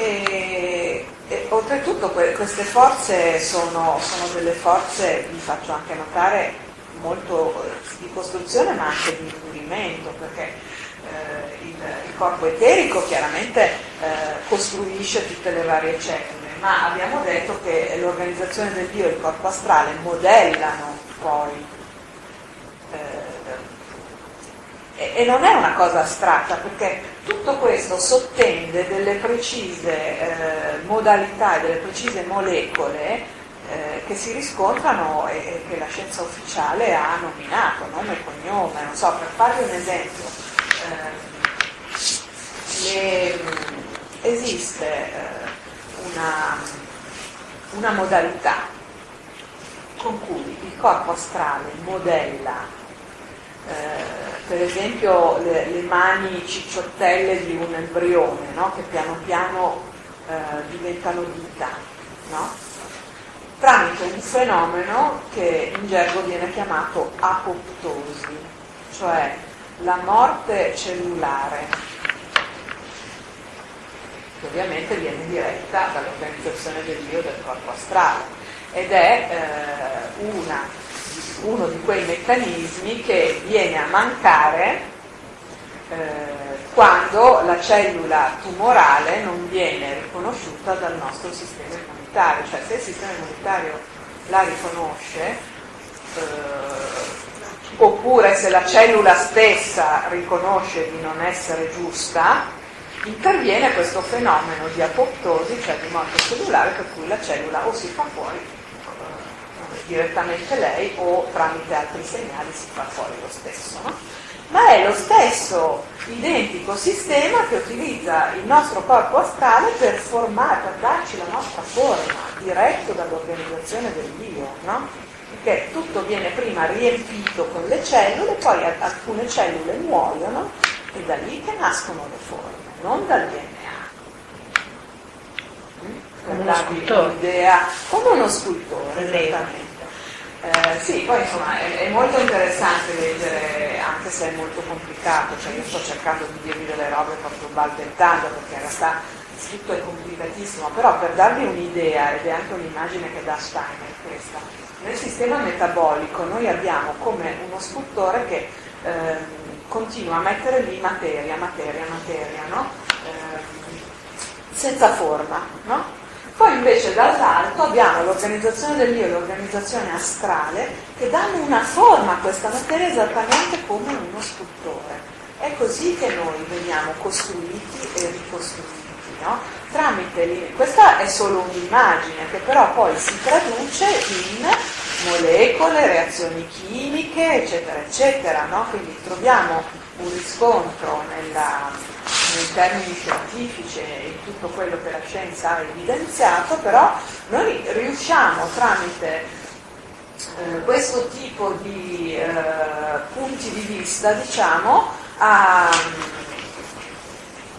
E, e oltretutto queste forze sono, sono, delle forze, vi faccio anche notare, molto di costruzione ma anche di indurimento, perché eh, il, il, corpo eterico chiaramente eh, costruisce tutte le varie cellule, ma abbiamo detto che l'organizzazione del Dio e il corpo astrale modellano poi eh, e non è una cosa astratta perché tutto questo sottende delle precise eh, modalità e delle precise molecole eh, che si riscontrano e, e, che la scienza ufficiale ha nominato, nome e cognome, non so, per farvi un esempio, eh, le, esiste eh, una, una modalità con cui il corpo astrale modella per esempio le, le, mani cicciottelle di un embrione no? che piano piano eh, diventano vita, no? tramite un fenomeno che in gergo viene chiamato apoptosi, cioè la morte cellulare, che ovviamente viene diretta dall'organizzazione del Dio del corpo astrale ed è eh, una uno di quei meccanismi che viene a mancare eh, quando la cellula tumorale non viene riconosciuta dal nostro sistema immunitario, cioè se il sistema immunitario la riconosce, eh, oppure se la cellula stessa riconosce di non essere giusta, interviene questo fenomeno di apoptosi, cioè di morte cellulare, per cui la cellula o si fa fuori direttamente lei o tramite altri segnali si fa fuori lo stesso. No? Ma è lo stesso identico sistema che utilizza il nostro corpo astrale per formare, per darci la nostra forma, diretto dall'organizzazione del Dio, no? Perché tutto viene prima riempito con le cellule, poi alcune cellule muoiono e da lì che nascono le forme, non dal DNA. Come uno scultore. Come uno scultore, esattamente. Eh, sì, poi insomma è, è, molto interessante leggere, anche se è molto complicato, cioè io sto cercando di dirvi delle robe proprio balbettando perché in realtà tutto è complicatissimo, però per darvi un'idea, ed è anche un'immagine che dà Steiner questa, nel sistema metabolico noi abbiamo come uno scultore che eh, continua a mettere lì materia, materia, materia, no? eh, senza forma, no? Poi invece dall'alto abbiamo l'organizzazione dell'io e l'organizzazione astrale che danno una forma a questa materia esattamente come uno scultore. È così che noi veniamo costruiti e ricostruiti. No? Tramite questa è solo un'immagine che però poi si traduce in molecole, reazioni chimiche, eccetera, eccetera. No? Quindi troviamo un riscontro nella, nei termini scientifici e tutto quello che la scienza ha evidenziato, però noi riusciamo tramite eh, questo tipo di eh, punti di vista, diciamo, a,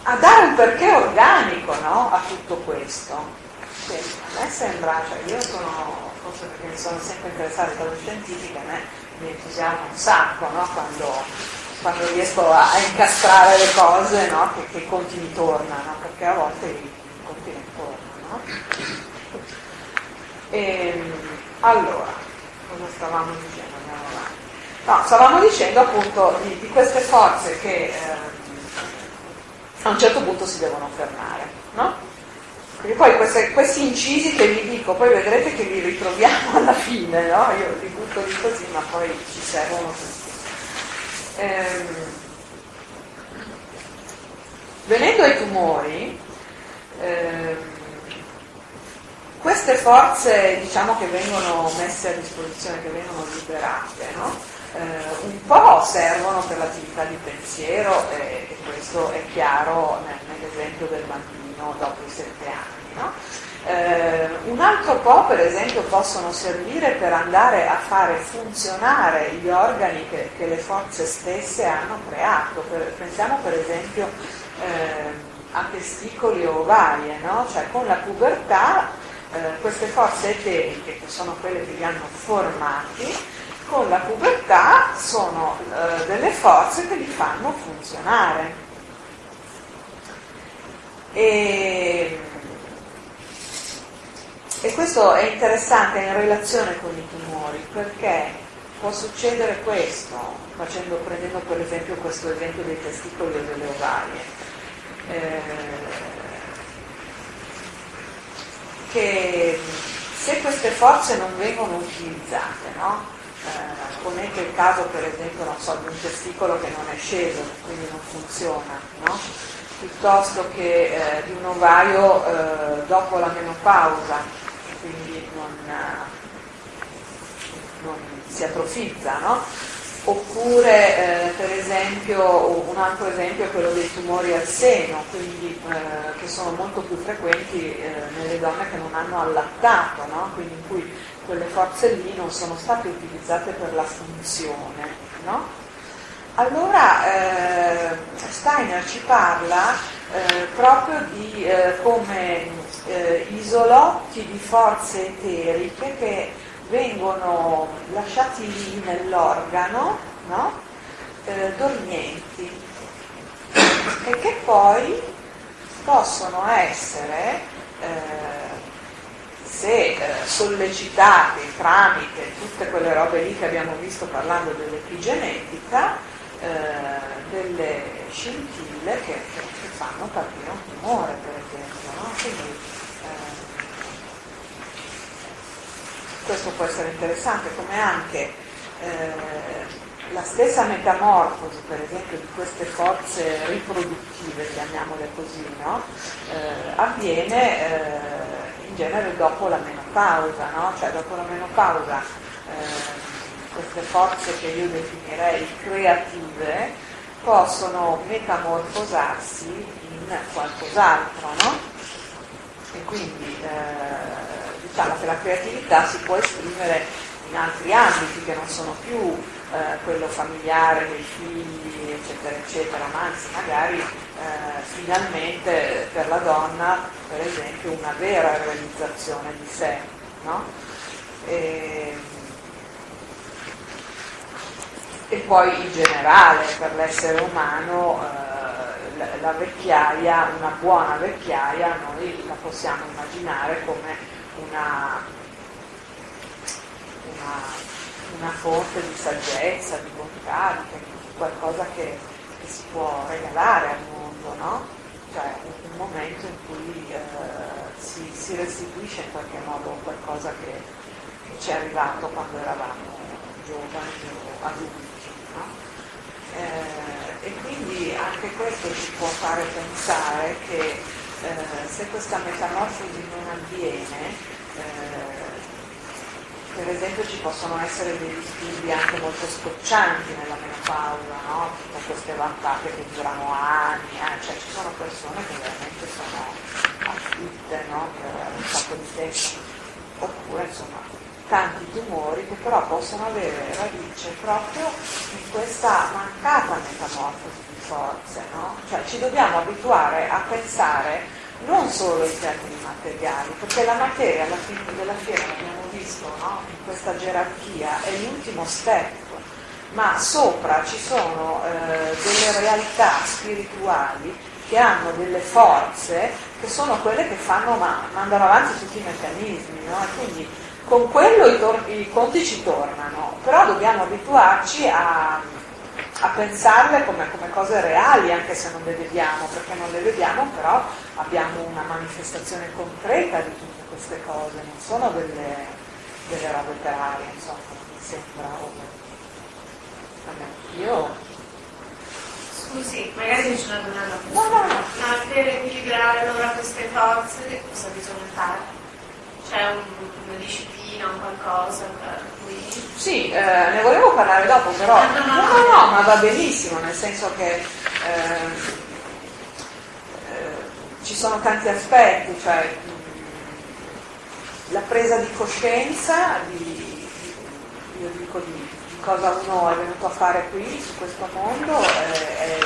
a, dare un perché organico no, a tutto questo. Sì, a me sembra, cioè io sono, forse perché mi sono sempre interessata alla scientifica, a me mi entusiasma un sacco no, quando quando riesco a, incastrare le cose no? che, che, i conti mi tornano, perché a volte i, conti non tornano. Ehm, allora, cosa stavamo dicendo? Andiamo avanti. No, stavamo dicendo appunto di, di queste forze che eh, a un certo punto si devono fermare, no? Perché poi queste, questi incisi che vi dico, poi vedrete che li ritroviamo alla fine, no? Io li butto lì così, ma poi ci servono tutti. Ehm, venendo ai tumori, ehm, queste forze diciamo, che vengono messe a disposizione, che vengono liberate, no? eh, un po' servono per l'attività di pensiero e, e questo è chiaro nell'esempio del bambino dopo i sette anni. No? Eh, un altro po', per esempio, possono servire per andare a fare funzionare gli organi che, che le forze stesse hanno creato. Per, pensiamo per esempio eh, a testicoli o ovarie, no? cioè con la pubertà eh, queste forze eteriche, che sono quelle che li hanno formati, con la pubertà sono eh, delle forze che li fanno funzionare. E, e questo è interessante in relazione con i tumori perché può succedere questo, facendo, prendendo per esempio questo esempio dei testicoli e delle ovarie, eh, che se queste forze non vengono utilizzate, no? eh, ponete il caso per esempio so, di un testicolo che non è sceso, quindi non funziona, no? piuttosto che eh, di un ovario eh, dopo la menopausa, non, non si atrofizza, no? Oppure eh, per esempio un altro esempio è quello dei tumori al seno, quindi, eh, che sono molto più frequenti eh, nelle donne che non hanno allattato, no? quindi in cui quelle forze lì non sono state utilizzate per la funzione. No? Allora eh, Steiner ci parla eh, proprio di eh, come eh, isolotti di forze eteriche che vengono lasciati lì nell'organo, no? eh, dormienti, e che poi possono essere, eh, se eh, sollecitati tramite tutte quelle robe lì che abbiamo visto parlando dell'epigenetica, eh, delle scintille che, che, fanno partire un tumore, per esempio. No? Quindi, questo può essere interessante, come anche eh, la stessa metamorfosi, per esempio, di queste forze riproduttive, chiamiamole così, no? eh, avviene eh, in genere dopo la menopausa, no? cioè dopo la menopausa eh, queste forze che io definirei creative possono metamorfosarsi in qualcos'altro, no? E quindi che la creatività si può esprimere in altri ambiti che non sono più eh, quello familiare dei figli, eccetera, eccetera, ma anzi magari eh, finalmente per la donna, per esempio, una vera realizzazione di sé. No? E, e, poi in generale per l'essere umano eh, la, la vecchiaia, una buona vecchiaia, noi la possiamo immaginare come una, una, una fonte di saggezza, di bontà, di qualcosa che, che, si può regalare al mondo, no? Cioè un, un momento in cui eh, si, si, restituisce in qualche modo qualcosa che, che ci è arrivato quando eravamo giovani o adulti. No? Eh, e quindi anche questo ci può fare pensare che eh, se questa metamorfosi non avviene, eh, per esempio ci possono essere dei disturbi anche molto scoccianti nella menopausa, no? Tipo queste vantate che durano anni, eh? cioè ci sono persone che veramente sono afflitte no? per un sacco di tempo, oppure insomma tanti tumori che però possono avere radice proprio in questa mancata metamorfosi forze, no? Cioè ci dobbiamo abituare a pensare non solo in termini materiali, perché la materia alla fine della fiera, abbiamo visto, no? in questa gerarchia, è l'ultimo step, ma sopra ci sono eh, delle realtà spirituali che hanno delle forze che sono quelle che fanno ma- mandano avanti tutti i meccanismi, no? e quindi con quello i, tor- i conti ci tornano, però dobbiamo abituarci a a pensarle come, come, cose reali, anche se non le vediamo, perché non le vediamo, però abbiamo una manifestazione concreta di tutte queste cose, non sono delle, delle robe per aria, insomma, mi sembra. Vabbè, io Scusi, magari c'è una domanda. No, no, no. Ma per equilibrare allora queste forze cosa bisogna fare? C'è un, una disciplina, un qualcosa per cui sì, eh, ne volevo parlare dopo, però no, no, no, ma va benissimo, nel senso che eh, eh, ci sono tanti aspetti, cioè la presa di coscienza di, io dico di, di, cosa uno è venuto a fare qui su questo mondo è,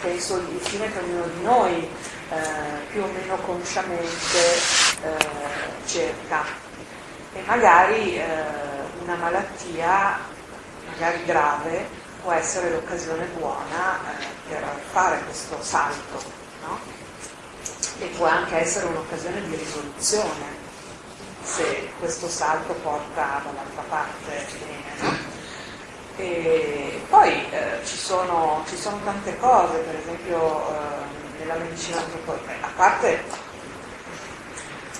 penso il fine che ognuno di noi eh, più o meno consciamente eh, cerca e magari eh, una malattia, magari grave, può essere l'occasione buona eh, per fare questo salto, no? E può anche essere un'occasione di risoluzione, se questo salto porta dall'altra parte bene. E poi eh, ci, sono, ci, sono, tante cose, per esempio nella medicina antropoica, a parte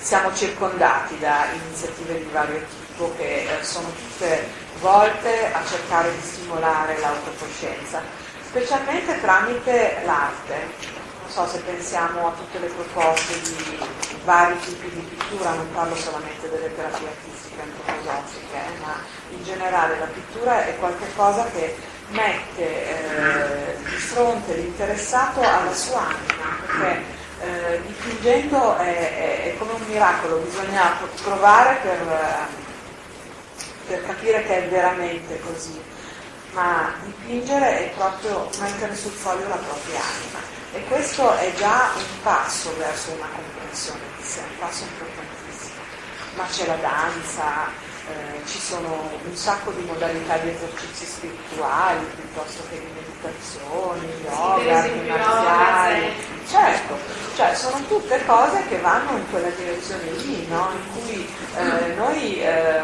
siamo circondati da iniziative di vario tipo che eh, sono tutte volte a cercare di stimolare l'autocoscienza, specialmente tramite l'arte. Non so se pensiamo a tutte le proposte di vari tipi di pittura, non parlo solamente delle terapie artistiche antroposofiche, eh, ma in generale la pittura è qualcosa che mette eh, di fronte l'interessato alla sua anima, perché eh, dipingendo è, è, è, come un miracolo, bisogna provare per, per capire che è veramente così, ma dipingere è proprio mettere sul foglio la propria anima. E questo è già un passo verso una comprensione di sé, un passo importantissimo, ma c'è la danza, eh, ci sono un sacco di modalità di esercizi spirituali piuttosto che di meditazioni, yoga, arti marziali. Certo, cioè sono tutte cose che vanno in quella direzione lì, no? in cui eh, noi eh,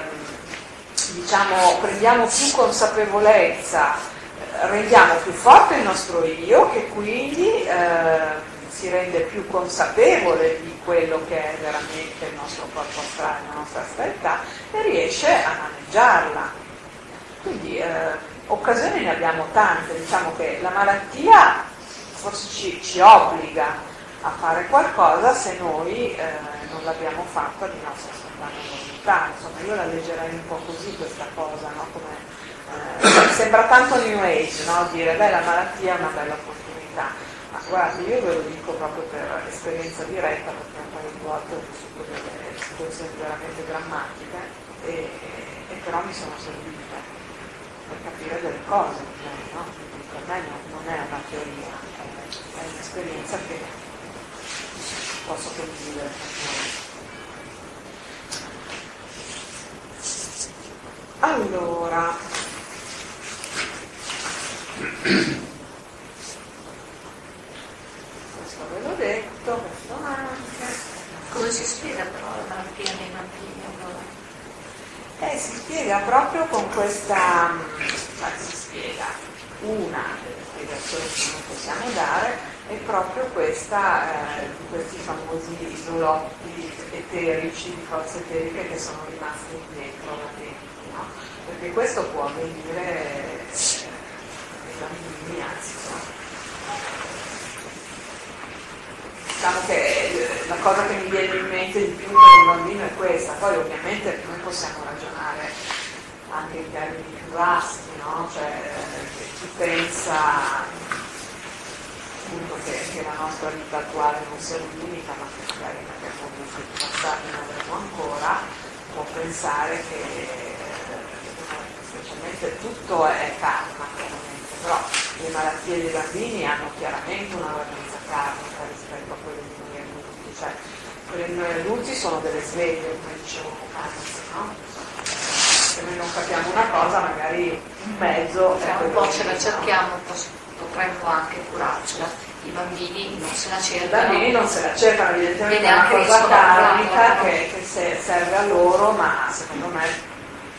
diciamo, prendiamo più consapevolezza, eh, rendiamo più forte il nostro io che quindi eh, si rende più consapevole di quello che è veramente il nostro corpo astrale, la nostra astralità e riesce a maneggiarla. Quindi eh, occasioni ne abbiamo tante, diciamo che la malattia forse ci, ci obbliga a fare qualcosa se noi eh, non l'abbiamo fatta di nostra spontanea volontà. Insomma, io la leggerei un po' così questa cosa, no? Come, eh, sembra tanto new age, no? dire beh la malattia è una bella opportunità ma guardi, io ve lo dico proprio per esperienza diretta, perché un paio di volte ho vissuto delle situazioni veramente drammatiche e, e però mi sono servite per capire delle cose, no? per me non è una teoria, è un'esperienza che posso condividere Allora, ve l'ho detto, questo anche. Come si spiega però la malattia dei bambini allora? Eh, si spiega proprio con questa, si spiega, una delle spiegazioni che non possiamo dare è proprio questa, eh, questi famosi isolotti eterici, di forze eteriche che sono rimasti dentro la latenti, no? Perché questo può avvenire nei bambini, anzi sono diciamo che eh, la cosa che mi viene in mente di più per un bambino è questa, poi ovviamente noi possiamo ragionare anche in termini più vasti, no? cioè chi pensa appunto che, che, la nostra vita attuale non sia limita, ma che magari abbiamo vissuto passati ne avremo ancora, può pensare che specialmente tutto è karma, però le malattie dei bambini hanno chiaramente una valenza karmica rispetto a quelle di noi adulti, cioè quelle di noi adulti sono delle sveglie, come dicevo poc'anzi, no? Se noi non capiamo una cosa, magari un mezzo è un po' ce la cerchiamo, potremmo anche curarcela. I bambini non se la cercano. I bambini non se la cercano, evidentemente è una cosa karmica che, che serve a loro, ma secondo me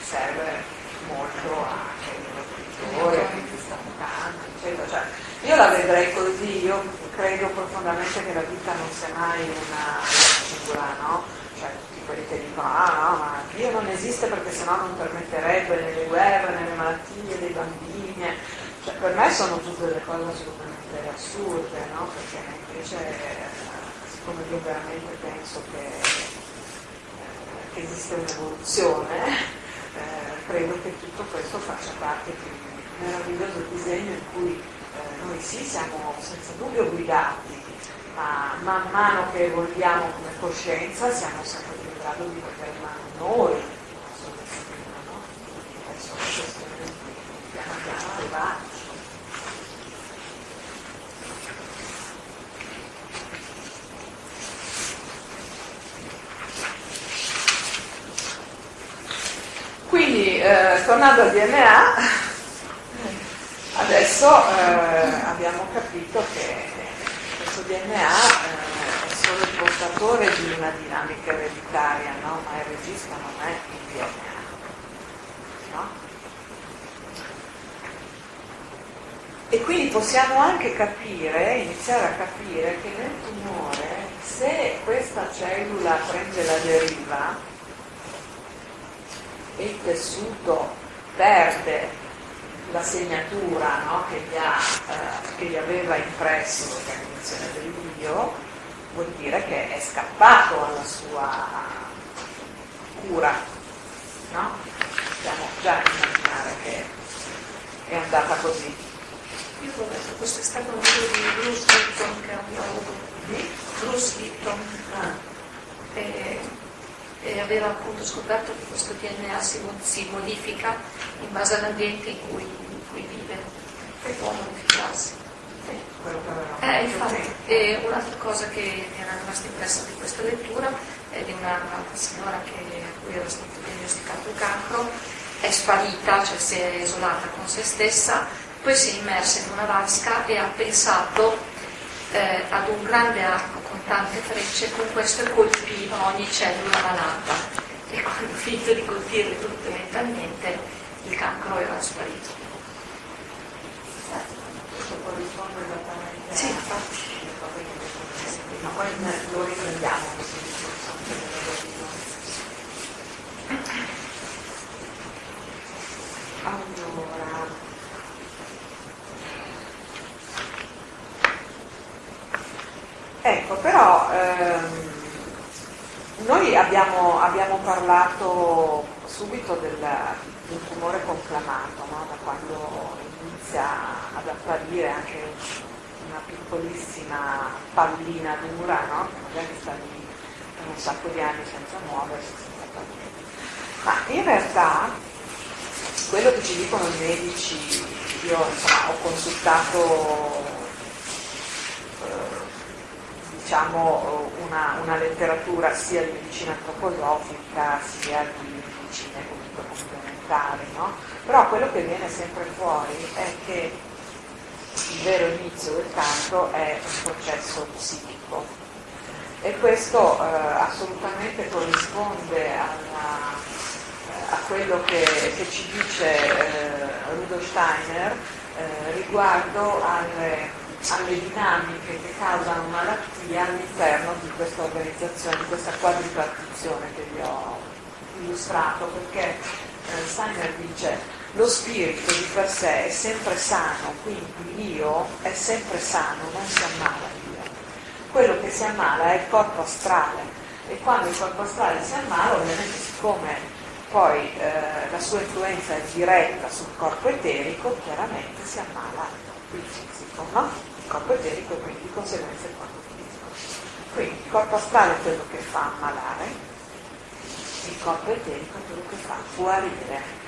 serve molto anche ai loro genitori, a chi sta tanto, eccetera. Cioè, io la vedrei così, io credo profondamente che la vita non sia mai una figura, no? Cioè tutti quelli che dicono, ah no, ma Dio non esiste perché sennò non permetterebbe nelle guerre, nelle malattie dei bambini. Cioè, per me sono tutte delle cose assolutamente assurde, no? Perché invece, siccome io veramente penso che, eh, che esiste un'evoluzione, credo che tutto questo faccia parte di un meraviglioso disegno in cui eh, noi sì siamo senza dubbio guidati, ma man mano che evolviamo come coscienza siamo sempre più in grado di mettere in mano noi? Penso che questo piano piano arrivati. Quindi, eh, tornando al DNA, Adesso eh, abbiamo capito che questo DNA eh, è solo il portatore di una dinamica ereditaria, no? ma il regista non è il DNA. No? E quindi possiamo anche capire, iniziare a capire che nel tumore, se questa cellula prende la deriva e il tessuto perde la segnatura no, che, gli ha, eh, che, gli aveva impresso l'organizzazione del Dio, vuol dire che è scappato alla sua cura. No? Possiamo già immaginare che è andata così. Io ho detto, questo è stato un libro di Bruce Lipton che abbiamo di Bruce Lipton ah. e, e, aveva appunto scoperto che questo DNA si, si modifica in base all'ambiente in cui, in cui vive e può modificarsi. Eh, infatti, e un'altra cosa che mi era rimasta impressa di questa lettura è di una, un'altra signora che, a cui era stato diagnosticato il cancro, è sparita, cioè si è isolata con se stessa poi si è immersa in una vasca e ha pensato eh, ad un grande arco tante frecce, con questo colpiva ogni cellula malata e quando ha finito di colpirle tutte mentalmente il cancro era sparito. Sì, infatti. Ma poi lo riprendiamo questo discorso. Allora, Ecco, però ehm, noi abbiamo, abbiamo, parlato subito del, del tumore conclamato, no? da quando inizia ad apparire anche una piccolissima pallina dura, no? che magari sta lì per un sacco di anni senza muoversi, senza niente. Ma in realtà quello che ci dicono i medici, io insomma, ho consultato diciamo, una, una, letteratura sia di medicina antroposofica sia di medicine comunque complementari, no? però quello che viene sempre fuori è che il vero inizio del canto è un processo psichico e questo eh, assolutamente corrisponde alla, eh, a quello che, che ci dice eh, Rudolf Steiner eh, riguardo alle alle dinamiche che causano malattia all'interno di questa organizzazione, di questa quadripartizione che vi ho illustrato, perché eh, Steiner dice lo spirito di per sé è sempre sano, quindi l'io è sempre sano, non si ammala Dio. Quello che si ammala è il corpo astrale e quando il corpo astrale si ammala, ovviamente siccome poi eh, la sua influenza è diretta sul corpo eterico, chiaramente si ammala il fisico, no? il corpo eterico e quindi di conseguenza il corpo fisico. Quindi il corpo astrale è quello che fa ammalare, il corpo eterico è quello che fa guarire.